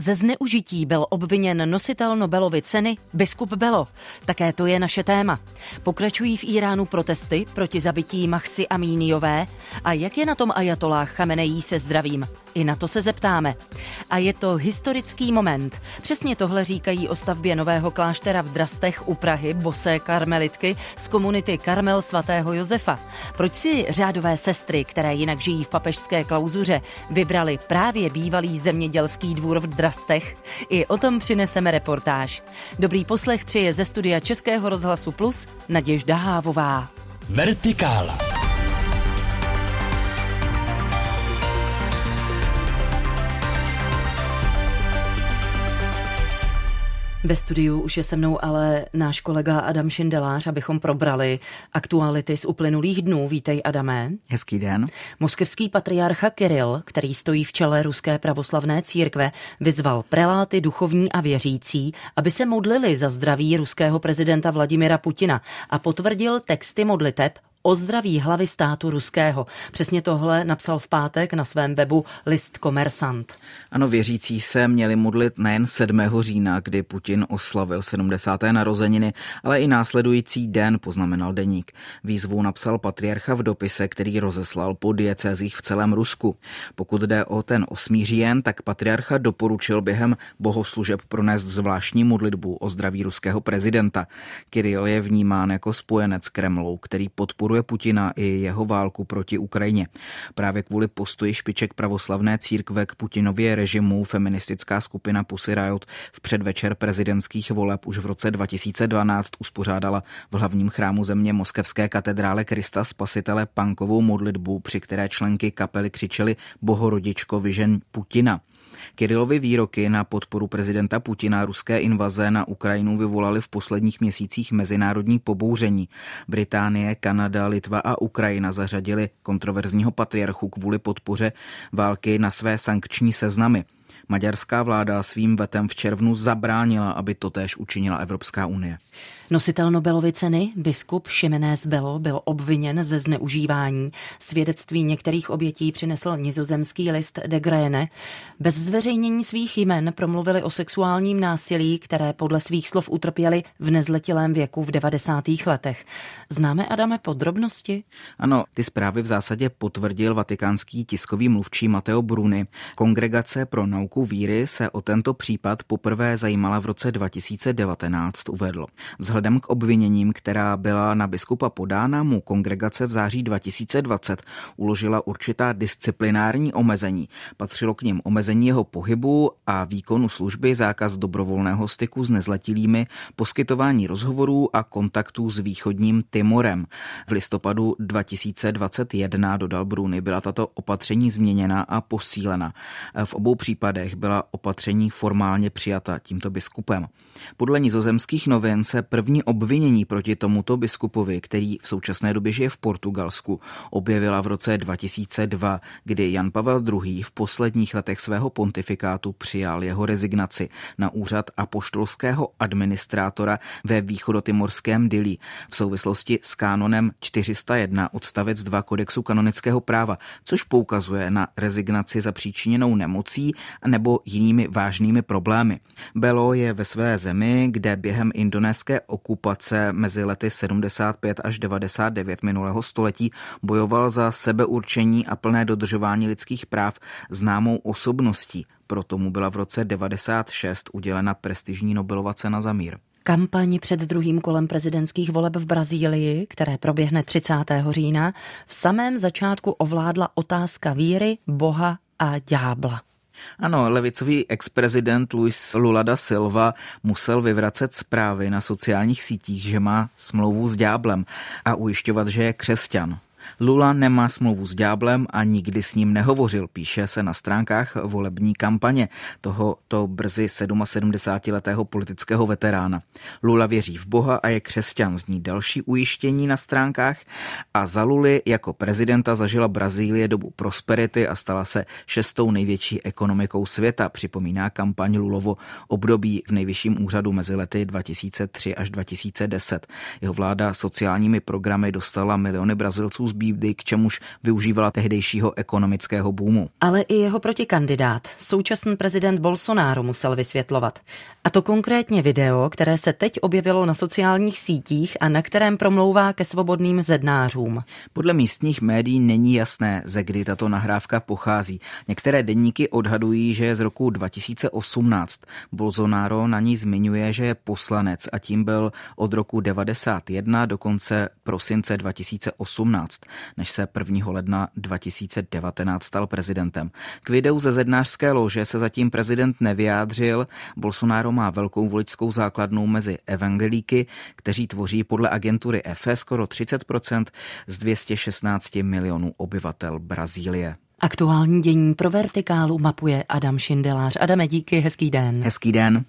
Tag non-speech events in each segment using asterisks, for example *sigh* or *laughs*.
Ze zneužití byl obviněn nositel Nobelovy ceny biskup Belo. Také to je naše téma. Pokračují v Iránu protesty proti zabití Mahsi Amíniové a jak je na tom ajatolách Chamenejí se zdravím? I na to se zeptáme. A je to historický moment. Přesně tohle říkají o stavbě nového kláštera v Drastech u Prahy bosé karmelitky z komunity Karmel svatého Josefa. Proč si řádové sestry, které jinak žijí v papežské klauzuře, vybrali právě bývalý zemědělský dvůr v Drastech? I o tom přineseme reportáž. Dobrý poslech přeje ze studia Českého rozhlasu Plus Naděžda Hávová. Vertikála. Ve studiu už je se mnou ale náš kolega Adam Šindelář, abychom probrali aktuality z uplynulých dnů. Vítej, Adamé. Hezký den. Moskevský patriarcha Kiril, který stojí v čele Ruské pravoslavné církve, vyzval preláty, duchovní a věřící, aby se modlili za zdraví ruského prezidenta Vladimira Putina a potvrdil texty modliteb o zdraví hlavy státu ruského. Přesně tohle napsal v pátek na svém webu list Komersant. Ano, věřící se měli modlit nejen 7. října, kdy Putin oslavil 70. narozeniny, ale i následující den, poznamenal deník. Výzvu napsal patriarcha v dopise, který rozeslal po diecezích v celém Rusku. Pokud jde o ten 8. říjen, tak patriarcha doporučil během bohoslužeb pronést zvláštní modlitbu o zdraví ruského prezidenta. Kiril je vnímán jako spojenec Kremlu, který podporuje podporuje Putina i jeho válku proti Ukrajině. Právě kvůli postoji špiček pravoslavné církve k Putinově režimu feministická skupina Pussy Riot v předvečer prezidentských voleb už v roce 2012 uspořádala v hlavním chrámu země moskevské katedrále Krista Spasitele pankovou modlitbu, při které členky kapely křičely Bohorodičko vyžen Putina. Kirilovy výroky na podporu prezidenta Putina ruské invaze na Ukrajinu vyvolaly v posledních měsících mezinárodní pobouření. Británie, Kanada, Litva a Ukrajina zařadili kontroverzního patriarchu kvůli podpoře války na své sankční seznamy. Maďarská vláda svým vetem v červnu zabránila, aby to též učinila Evropská unie. Nositel Nobelovy ceny, biskup Šimenez Belo, byl obviněn ze zneužívání. Svědectví některých obětí přinesl nizozemský list De Grene. Bez zveřejnění svých jmen promluvili o sexuálním násilí, které podle svých slov utrpěli v nezletilém věku v 90. letech. Známe, Adame, podrobnosti? Ano, ty zprávy v zásadě potvrdil vatikánský tiskový mluvčí Mateo Bruni. Kongregace pro nauku víry se o tento případ poprvé zajímala v roce 2019, uvedl. Vzhledem k obviněním, která byla na biskupa podána, mu kongregace v září 2020 uložila určitá disciplinární omezení. Patřilo k nim omezení jeho pohybu a výkonu služby, zákaz dobrovolného styku s nezletilými, poskytování rozhovorů a kontaktů s východním Timorem. V listopadu 2021, dodal Bruny, byla tato opatření změněna a posílena. V obou případech byla opatření formálně přijata tímto biskupem. Podle nizozemských novin se první obvinění proti tomuto biskupovi, který v současné době žije v Portugalsku, objevila v roce 2002, kdy Jan Pavel II. v posledních letech svého pontifikátu přijal jeho rezignaci na úřad apoštolského administrátora ve východotimorském Dili v souvislosti s kánonem 401 odstavec 2 kodexu kanonického práva, což poukazuje na rezignaci zapříčiněnou nemocí nebo jinými vážnými problémy. Belo je ve své zemi, kde během indonéské okupace mezi lety 75 až 99 minulého století bojoval za sebeurčení a plné dodržování lidských práv známou osobností. Proto mu byla v roce 96 udělena prestižní Nobelova cena za mír. Kampaň před druhým kolem prezidentských voleb v Brazílii, které proběhne 30. října, v samém začátku ovládla otázka víry, Boha a ďábla. Ano, levicový ex-prezident Luis Lula da Silva musel vyvracet zprávy na sociálních sítích, že má smlouvu s ďáblem a ujišťovat, že je křesťan. Lula nemá smlouvu s ďáblem a nikdy s ním nehovořil, píše se na stránkách volební kampaně tohoto brzy 77-letého politického veterána. Lula věří v Boha a je křesťan, zní další ujištění na stránkách a za Luly jako prezidenta zažila Brazílie dobu prosperity a stala se šestou největší ekonomikou světa, připomíná kampaň Lulovo období v nejvyšším úřadu mezi lety 2003 až 2010. Jeho vláda sociálními programy dostala miliony Brazilců z bídy, k čemuž využívala tehdejšího ekonomického boomu. Ale i jeho protikandidát, současný prezident Bolsonaro, musel vysvětlovat. A to konkrétně video, které se teď objevilo na sociálních sítích a na kterém promlouvá ke svobodným zednářům. Podle místních médií není jasné, ze kdy tato nahrávka pochází. Některé denníky odhadují, že je z roku 2018. Bolsonaro na ní zmiňuje, že je poslanec a tím byl od roku 91 do konce prosince 2018, než se 1. ledna 2019 stal prezidentem. K videu ze zednářské lože se zatím prezident nevyjádřil. Bolsonaro má velkou voličskou základnu mezi evangelíky, kteří tvoří podle agentury EFE skoro 30% z 216 milionů obyvatel Brazílie. Aktuální dění pro vertikálu mapuje Adam Šindelář. Adame, díky, hezký den. Hezký den.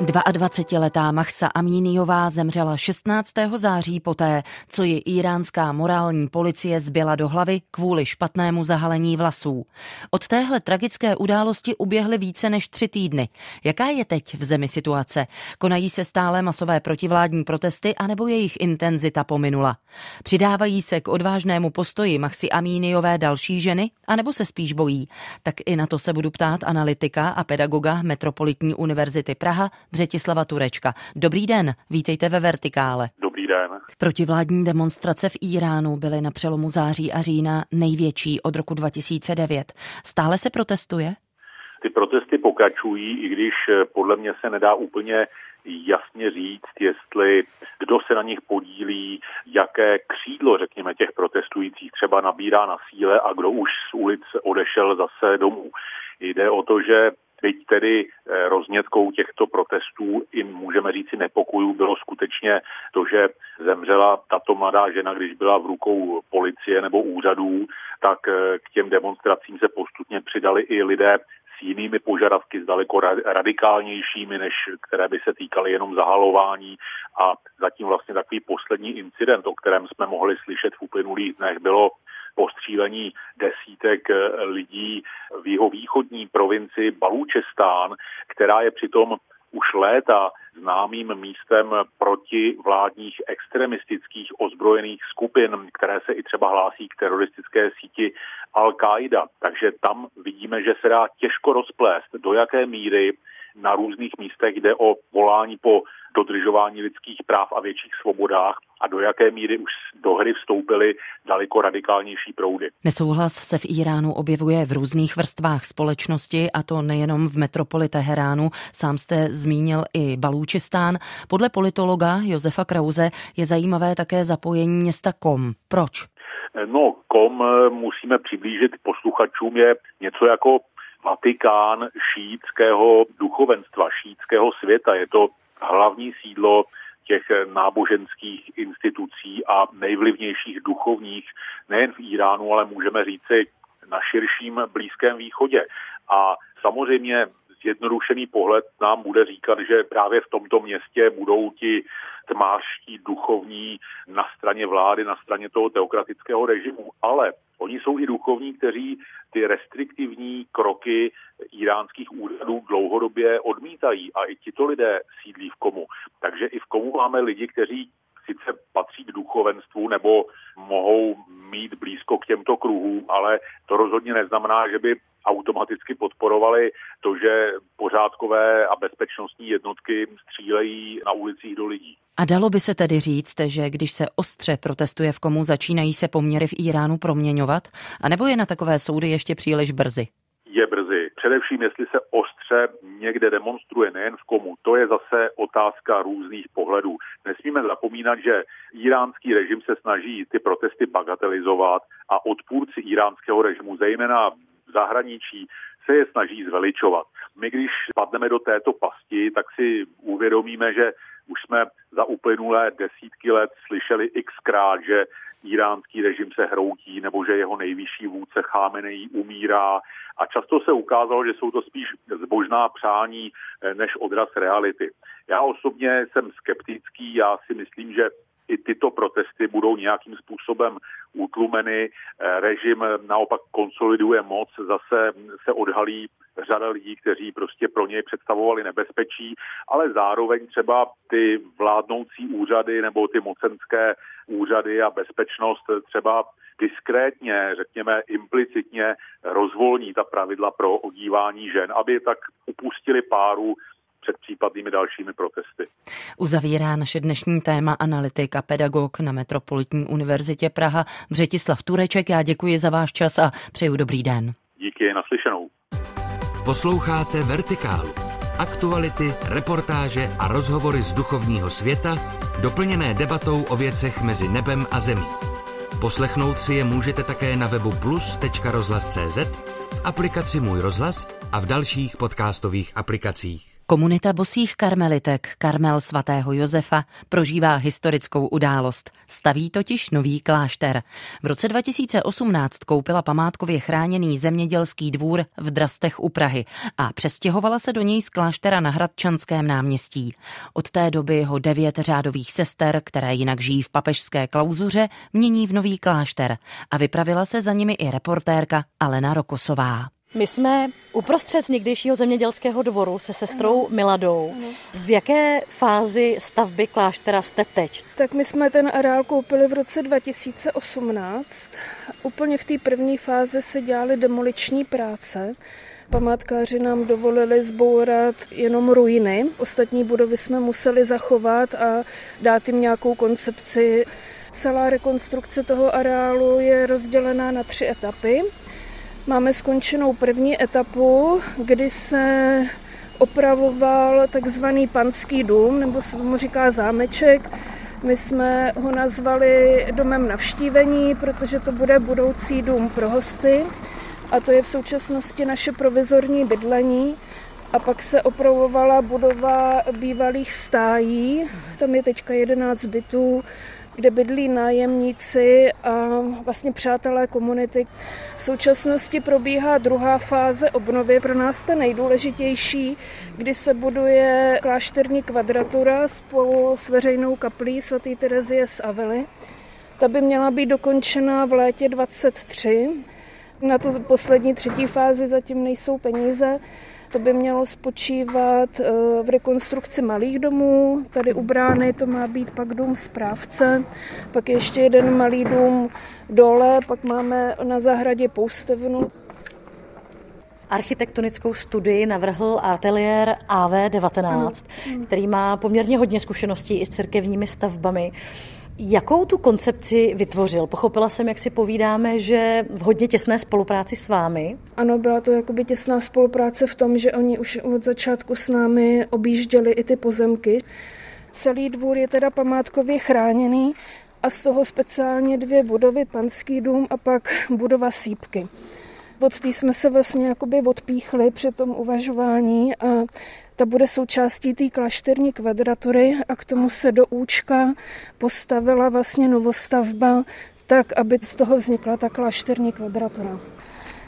22-letá Mahsa Amíniová zemřela 16. září poté, co ji iránská morální policie zbyla do hlavy kvůli špatnému zahalení vlasů. Od téhle tragické události uběhly více než tři týdny. Jaká je teď v zemi situace? Konají se stále masové protivládní protesty anebo jejich intenzita pominula? Přidávají se k odvážnému postoji Mahsi Amíniové další ženy anebo se spíš bojí? Tak i na to se budu ptát analytika a pedagoga Metropolitní univerzity Praha Břetislava Turečka. Dobrý den, vítejte ve Vertikále. Dobrý den. Protivládní demonstrace v Iránu byly na přelomu září a října největší od roku 2009. Stále se protestuje? Ty protesty pokračují, i když eh, podle mě se nedá úplně jasně říct, jestli kdo se na nich podílí, jaké křídlo, řekněme, těch protestujících třeba nabírá na síle a kdo už z ulic odešel zase domů. Jde o to, že Teď tedy eh, roznětkou těchto protestů i můžeme říci nepokojů bylo skutečně to, že zemřela tato mladá žena, když byla v rukou policie nebo úřadů, tak eh, k těm demonstracím se postupně přidali i lidé s jinými požadavky, zdaleko radikálnějšími, než které by se týkaly jenom zahalování. A zatím vlastně takový poslední incident, o kterém jsme mohli slyšet v uplynulých dnech, bylo postřílení desítek eh, lidí v jeho východní provinci Balúčestán, která je přitom už léta známým místem proti vládních extremistických ozbrojených skupin, které se i třeba hlásí k teroristické síti Al-Qaida. Takže tam vidíme, že se dá těžko rozplést, do jaké míry na různých místech jde o volání po dodržování lidských práv a větších svobodách a do jaké míry už do hry vstoupily daleko radikálnější proudy. Nesouhlas se v Iránu objevuje v různých vrstvách společnosti a to nejenom v metropoli Teheránu. Sám jste zmínil i Balúčistán. Podle politologa Josefa Krause je zajímavé také zapojení města Kom. Proč? No, Kom musíme přiblížit posluchačům je něco jako Vatikán šítského duchovenstva, šítského světa. Je to hlavní sídlo těch náboženských institucí a nejvlivnějších duchovních nejen v Iránu, ale můžeme říci na širším Blízkém východě. A samozřejmě zjednodušený pohled nám bude říkat, že právě v tomto městě budou ti tmářští duchovní na straně vlády, na straně toho teokratického režimu. Ale oni jsou i duchovní, kteří ty restriktivní kroky iránských úřadů dlouhodobě odmítají a i tito lidé sídlí v komu. Takže i v komu máme lidi, kteří sice patří k duchovenstvu nebo mohou mít blízko k těmto kruhům, ale to rozhodně neznamená, že by automaticky podporovali to, že pořádkové a bezpečnostní jednotky střílejí na ulicích do lidí. A dalo by se tedy říct, že když se ostře protestuje v komu, začínají se poměry v Iránu proměňovat? A nebo je na takové soudy ještě příliš brzy? Především, jestli se ostře někde demonstruje, nejen v komu, to je zase otázka různých pohledů. Nesmíme zapomínat, že iránský režim se snaží ty protesty bagatelizovat a odpůrci iránského režimu, zejména v zahraničí, se je snaží zveličovat. My, když spadneme do této pasti, tak si uvědomíme, že už jsme za uplynulé desítky let slyšeli xkrát, že iránský režim se hroutí nebo že jeho nejvyšší vůdce Chámenejí umírá a často se ukázalo, že jsou to spíš zbožná přání eh, než odraz reality. Já osobně jsem skeptický, já si myslím, že i tyto protesty budou nějakým způsobem utlumeny. Režim naopak konsoliduje moc, zase se odhalí řada lidí, kteří prostě pro něj představovali nebezpečí, ale zároveň třeba ty vládnoucí úřady nebo ty mocenské úřady a bezpečnost třeba diskrétně, řekněme implicitně rozvolní ta pravidla pro odívání žen, aby tak upustili páru před případnými dalšími protesty. Uzavírá naše dnešní téma analytik a pedagog na Metropolitní univerzitě Praha Břetislav Tureček. Já děkuji za váš čas a přeju dobrý den. Díky, naslyšenou. Posloucháte Vertikálu. Aktuality, reportáže a rozhovory z duchovního světa, doplněné debatou o věcech mezi nebem a zemí. Poslechnout si je můžete také na webu plus.rozhlas.cz, v aplikaci Můj rozhlas a v dalších podcastových aplikacích. Komunita bosých karmelitek Karmel svatého Josefa prožívá historickou událost. Staví totiž nový klášter. V roce 2018 koupila památkově chráněný zemědělský dvůr v Drastech u Prahy a přestěhovala se do něj z kláštera na Hradčanském náměstí. Od té doby ho devět řádových sester, které jinak žijí v papežské klauzuře, mění v nový klášter a vypravila se za nimi i reportérka Alena Rokosová. My jsme uprostřed někdejšího zemědělského dvoru se sestrou ano. Miladou. Ano. V jaké fázi stavby kláštera jste teď? Tak my jsme ten areál koupili v roce 2018. Úplně v té první fázi se dělaly demoliční práce. Památkáři nám dovolili zbourat jenom ruiny. Ostatní budovy jsme museli zachovat a dát jim nějakou koncepci. Celá rekonstrukce toho areálu je rozdělená na tři etapy. Máme skončenou první etapu, kdy se opravoval takzvaný panský dům, nebo se tomu říká zámeček. My jsme ho nazvali domem navštívení, protože to bude budoucí dům pro hosty a to je v současnosti naše provizorní bydlení. A pak se opravovala budova bývalých stájí, tam je teďka 11 bytů, kde bydlí nájemníci a vlastně přátelé komunity. V současnosti probíhá druhá fáze obnovy, pro nás ta nejdůležitější, kdy se buduje klášterní kvadratura spolu s veřejnou kaplí svatý Terezie z Avely. Ta by měla být dokončena v létě 23. Na tu poslední třetí fázi zatím nejsou peníze. To by mělo spočívat eh, v rekonstrukci malých domů. Tady u brány to má být pak dům správce, pak ještě jeden malý dům dole, pak máme na zahradě poustevnu. Architektonickou studii navrhl ateliér AV19, který má poměrně hodně zkušeností i s církevními stavbami. Jakou tu koncepci vytvořil? Pochopila jsem, jak si povídáme, že v hodně těsné spolupráci s vámi. Ano, byla to jakoby těsná spolupráce v tom, že oni už od začátku s námi objížděli i ty pozemky. Celý dvůr je teda památkově chráněný a z toho speciálně dvě budovy, panský dům a pak budova sípky. Od té jsme se vlastně jakoby odpíchli při tom uvažování a ta bude součástí té klašterní kvadratury a k tomu se do účka postavila vlastně novostavba tak, aby z toho vznikla ta klašterní kvadratura.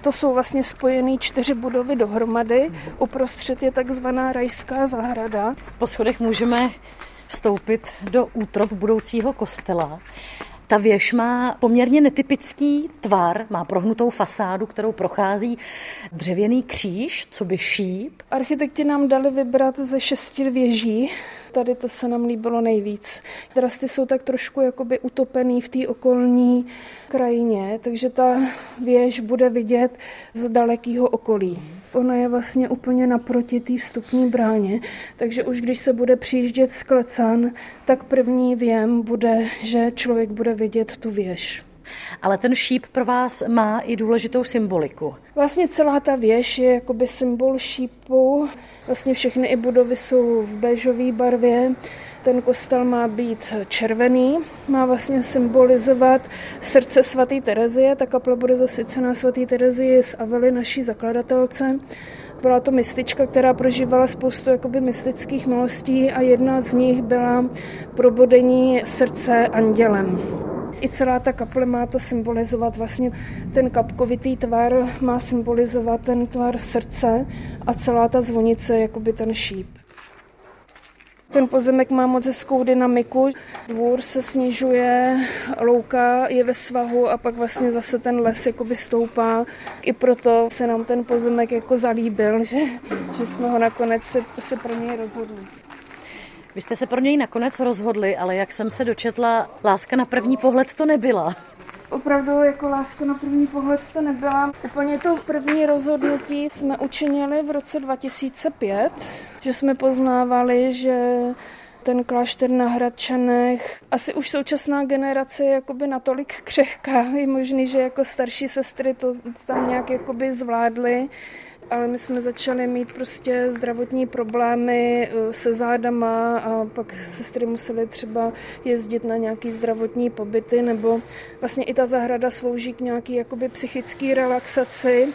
To jsou vlastně spojené čtyři budovy dohromady. Uprostřed je takzvaná rajská zahrada. Po schodech můžeme vstoupit do útrop budoucího kostela. Ta věž má poměrně netypický tvar, má prohnutou fasádu, kterou prochází dřevěný kříž, co by šíp. Architekti nám dali vybrat ze šesti věží. Tady to se nám líbilo nejvíc. Trasty jsou tak trošku jakoby utopený v té okolní krajině, takže ta věž bude vidět z dalekého okolí. Ona je vlastně úplně naproti té vstupní bráně, takže už když se bude přijíždět z Klecan, tak první věm bude, že člověk bude vidět tu věž. Ale ten šíp pro vás má i důležitou symboliku. Vlastně celá ta věž je jakoby symbol šípu. Vlastně všechny i budovy jsou v béžové barvě. Ten kostel má být červený, má vlastně symbolizovat srdce svaté Terezie. Ta kaple bude zasvěcená svaté Terezii z Avely, naší zakladatelce. Byla to mystička, která prožívala spoustu jakoby mystických milostí a jedna z nich byla probodení srdce andělem. I celá ta kaple má to symbolizovat vlastně ten kapkovitý tvar má symbolizovat ten tvar srdce a celá ta zvonice jakoby ten šíp. Ten pozemek má moc hezkou dynamiku. Dvůr se snižuje, louka je ve svahu a pak vlastně zase ten les jako stoupá. I proto se nám ten pozemek jako zalíbil, že, že jsme ho nakonec se, se pro něj rozhodli. Vy jste se pro něj nakonec rozhodli, ale jak jsem se dočetla, láska na první pohled to nebyla. Opravdu jako láska na první pohled to nebyla. Úplně to první rozhodnutí jsme učinili v roce 2005, že jsme poznávali, že ten klášter na Hradčanech. Asi už současná generace je jakoby natolik křehká, je možný, že jako starší sestry to tam nějak jakoby zvládly ale my jsme začali mít prostě zdravotní problémy eh, se zádama a pak sestry museli třeba jezdit na nějaký zdravotní pobyty nebo vlastně i ta zahrada slouží k nějaký jakoby psychický relaxaci.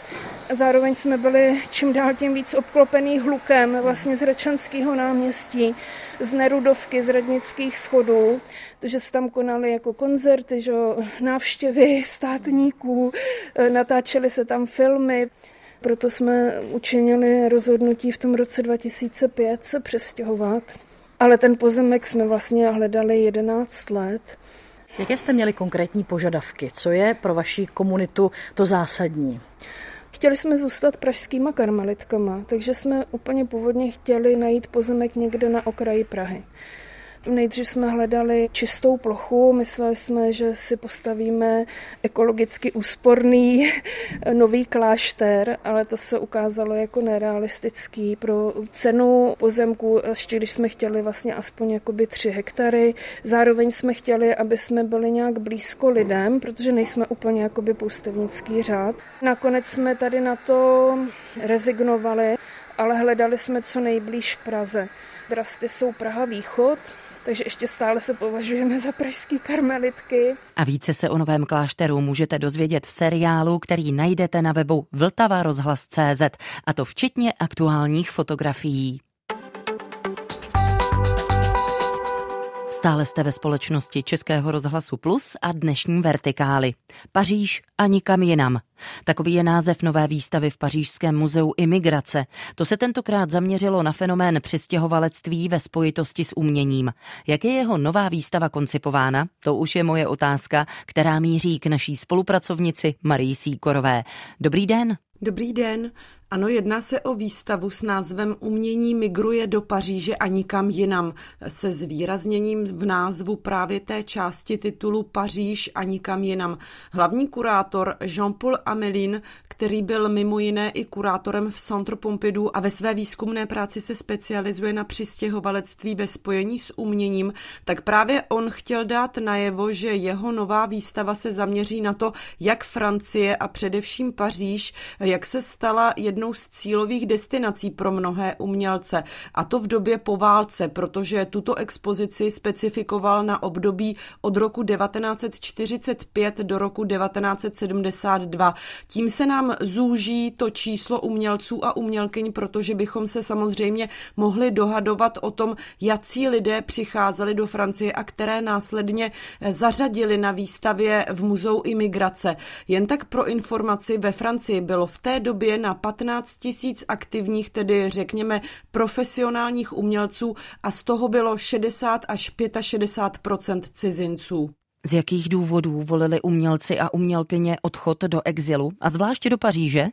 Zároveň jsme byli čím dál tím víc obklopený hlukem vlastně z Hračanského náměstí, z Nerudovky, z radnických schodů, protože se tam konaly jako koncerty, že, návštěvy státníků, eh, natáčely se tam filmy. Proto jsme učinili rozhodnutí v tom roce 2005 se přestěhovat. Ale ten pozemek jsme vlastně hledali 11 let. Jaké jste měli konkrétní požadavky? Co je pro vaši komunitu to zásadní? Chtěli jsme zůstat pražskýma karmelitkama, takže jsme úplně původně chtěli najít pozemek někde na okraji Prahy. Nejdřív jsme hledali čistou plochu, mysleli jsme, že si postavíme ekologicky úsporný *laughs* nový klášter, ale to se ukázalo jako nerealistický. Pro cenu pozemku, ještě když jsme chtěli vlastně aspoň jakoby tři hektary, zároveň jsme chtěli, aby jsme byli nějak blízko lidem, protože nejsme úplně jakoby poustevnický řád. Nakonec jsme tady na to rezignovali, ale hledali jsme co nejblíž Praze. Drasty jsou Praha východ, takže ještě stále se považujeme za pražský karmelitky. A více se o novém klášteru můžete dozvědět v seriálu, který najdete na webu Vltava rozhlas.cz a to včetně aktuálních fotografií. Stále jste ve společnosti Českého rozhlasu Plus a dnešní vertikály. Paříž a nikam jinam. Takový je název nové výstavy v Pařížském muzeu Imigrace. To se tentokrát zaměřilo na fenomén přistěhovalectví ve spojitosti s uměním. Jak je jeho nová výstava koncipována? To už je moje otázka, která míří k naší spolupracovnici Marii Síkorové. Dobrý den. Dobrý den. Ano, jedná se o výstavu s názvem Umění migruje do Paříže a nikam jinam, se zvýrazněním v názvu právě té části titulu Paříž a nikam jinam. Hlavní kurátor Jean-Paul Amelin, který byl mimo jiné i kurátorem v Centre Pompidou a ve své výzkumné práci se specializuje na přistěhovalectví ve spojení s uměním, tak právě on chtěl dát najevo, že jeho nová výstava se zaměří na to, jak Francie a především Paříž, jak se stala jednou jednou z cílových destinací pro mnohé umělce. A to v době po válce, protože tuto expozici specifikoval na období od roku 1945 do roku 1972. Tím se nám zúží to číslo umělců a umělkyň, protože bychom se samozřejmě mohli dohadovat o tom, jací lidé přicházeli do Francie a které následně zařadili na výstavě v Muzeu imigrace. Jen tak pro informaci, ve Francii bylo v té době na 15 15 tisíc aktivních, tedy řekněme profesionálních umělců a z toho bylo 60 až 65% cizinců. Z jakých důvodů volili umělci a umělkyně odchod do exilu a zvláště do Paříže?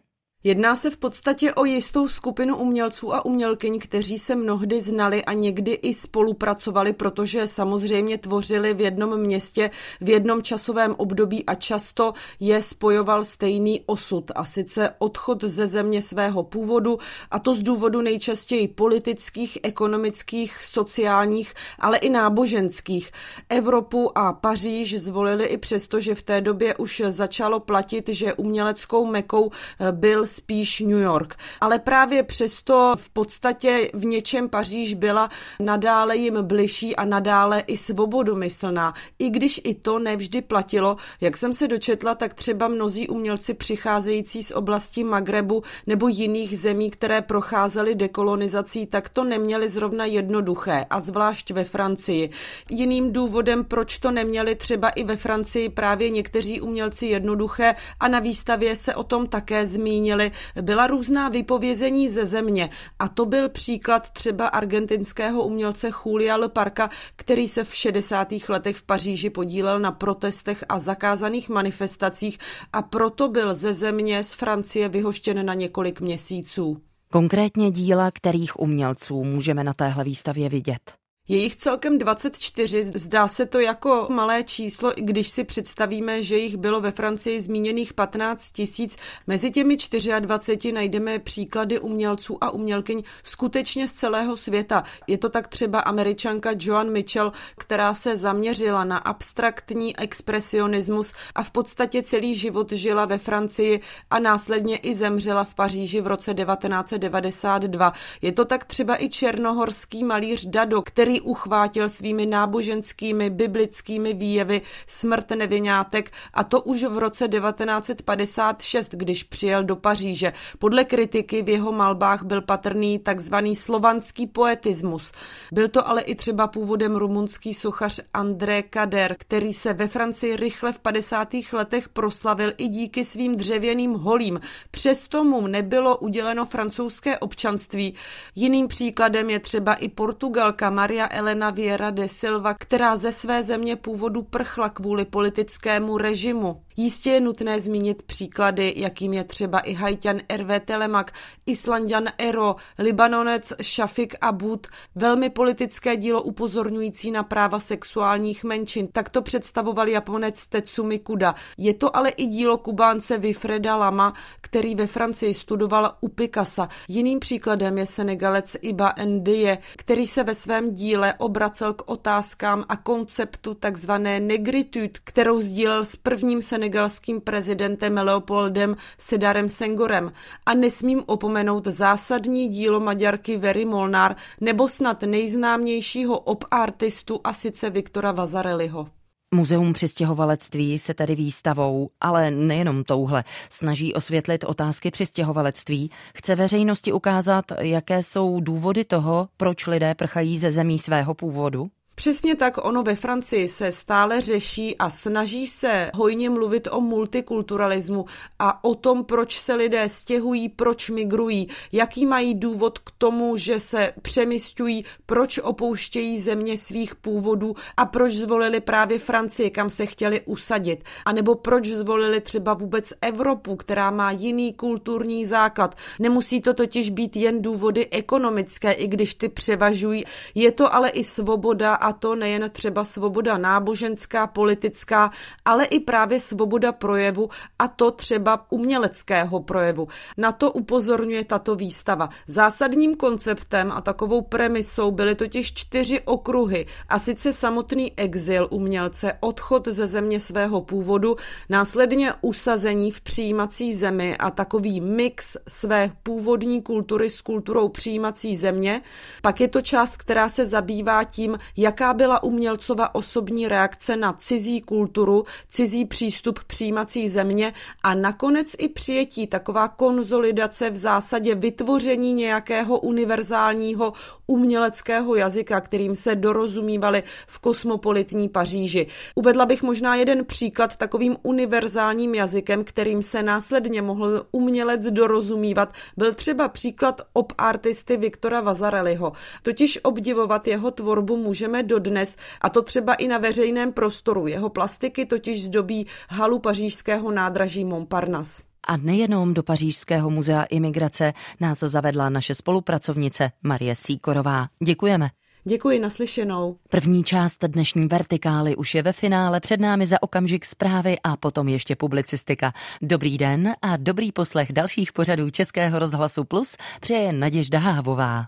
Jedná se v podstatě o jistou skupinu umělců a umělkyň, kteří se mnohdy znali a někdy i spolupracovali, protože samozřejmě tvořili v jednom městě, v jednom časovém období a často je spojoval stejný osud a sice odchod ze země svého původu a to z důvodu nejčastěji politických, ekonomických, sociálních, ale i náboženských. Evropu a Paříž zvolili i přesto, že v té době už začalo platit, že uměleckou mekou byl spíš New York. Ale právě přesto v podstatě v něčem Paříž byla nadále jim bližší a nadále i svobodomyslná. I když i to nevždy platilo, jak jsem se dočetla, tak třeba mnozí umělci přicházející z oblasti Magrebu nebo jiných zemí, které procházely dekolonizací, tak to neměli zrovna jednoduché a zvlášť ve Francii. Jiným důvodem, proč to neměli třeba i ve Francii právě někteří umělci jednoduché a na výstavě se o tom také zmínili, zmínili, byla různá vypovězení ze země. A to byl příklad třeba argentinského umělce Julia Leparka, který se v 60. letech v Paříži podílel na protestech a zakázaných manifestacích a proto byl ze země z Francie vyhoštěn na několik měsíců. Konkrétně díla kterých umělců můžeme na téhle výstavě vidět? Je jich celkem 24, zdá se to jako malé číslo, i když si představíme, že jich bylo ve Francii zmíněných 15 tisíc. Mezi těmi 24 najdeme příklady umělců a umělkyň skutečně z celého světa. Je to tak třeba američanka Joan Mitchell, která se zaměřila na abstraktní expresionismus a v podstatě celý život žila ve Francii a následně i zemřela v Paříži v roce 1992. Je to tak třeba i černohorský malíř Dado, který uchvátil svými náboženskými biblickými výjevy smrt nevinátek a to už v roce 1956, když přijel do Paříže. Podle kritiky v jeho malbách byl patrný takzvaný slovanský poetismus. Byl to ale i třeba původem rumunský sochař André Kader, který se ve Francii rychle v 50. letech proslavil i díky svým dřevěným holím. Přesto mu nebylo uděleno francouzské občanství. Jiným příkladem je třeba i Portugalka Maria Elena Viera de Silva, která ze své země původu prchla kvůli politickému režimu. Jistě je nutné zmínit příklady, jakým je třeba i Haitian Hervé Telemak, Islandian Ero, Libanonec Shafik Abud, velmi politické dílo upozorňující na práva sexuálních menšin. Tak to představoval Japonec Tetsumi Kuda. Je to ale i dílo Kubánce Vifreda Lama, který ve Francii studoval u Picasa. Jiným příkladem je Senegalec Iba Ndie, který se ve svém díle obracel k otázkám a konceptu takzvané negritude, kterou sdílel s prvním senegalským prezidentem Leopoldem Sedarem Sengorem a nesmím opomenout zásadní dílo Maďarky Very Molnár nebo snad nejznámějšího op-artistu a sice Viktora Vazareliho. Muzeum přistěhovalectví se tedy výstavou, ale nejenom touhle, snaží osvětlit otázky přistěhovalectví. Chce veřejnosti ukázat, jaké jsou důvody toho, proč lidé prchají ze zemí svého původu? Přesně tak ono ve Francii se stále řeší a snaží se hojně mluvit o multikulturalismu a o tom, proč se lidé stěhují, proč migrují, jaký mají důvod k tomu, že se přemysťují, proč opouštějí země svých původů a proč zvolili právě Francii, kam se chtěli usadit, a nebo proč zvolili třeba vůbec Evropu, která má jiný kulturní základ. Nemusí to totiž být jen důvody ekonomické, i když ty převažují. Je to ale i svoboda a to nejen třeba svoboda náboženská, politická, ale i právě svoboda projevu a to třeba uměleckého projevu. Na to upozorňuje tato výstava. Zásadním konceptem a takovou premisou byly totiž čtyři okruhy a sice samotný exil umělce, odchod ze země svého původu, následně usazení v přijímací zemi a takový mix své původní kultury s kulturou přijímací země. Pak je to část, která se zabývá tím, jak jaká byla umělcova osobní reakce na cizí kulturu, cizí přístup přijímací země a nakonec i přijetí, taková konzolidace v zásadě vytvoření nějakého univerzálního uměleckého jazyka, kterým se dorozumívali v kosmopolitní Paříži. Uvedla bych možná jeden příklad takovým univerzálním jazykem, kterým se následně mohl umělec dorozumívat, byl třeba příklad op artisty Viktora Vazareliho. Totiž obdivovat jeho tvorbu můžeme dodnes, a to třeba i na veřejném prostoru. Jeho plastiky totiž zdobí halu pařížského nádraží Montparnasse. A nejenom do Pařížského muzea imigrace nás zavedla naše spolupracovnice Marie Síkorová. Děkujeme. Děkuji naslyšenou. První část dnešní vertikály už je ve finále, před námi za okamžik zprávy a potom ještě publicistika. Dobrý den a dobrý poslech dalších pořadů Českého rozhlasu Plus přeje Naděžda Hávová.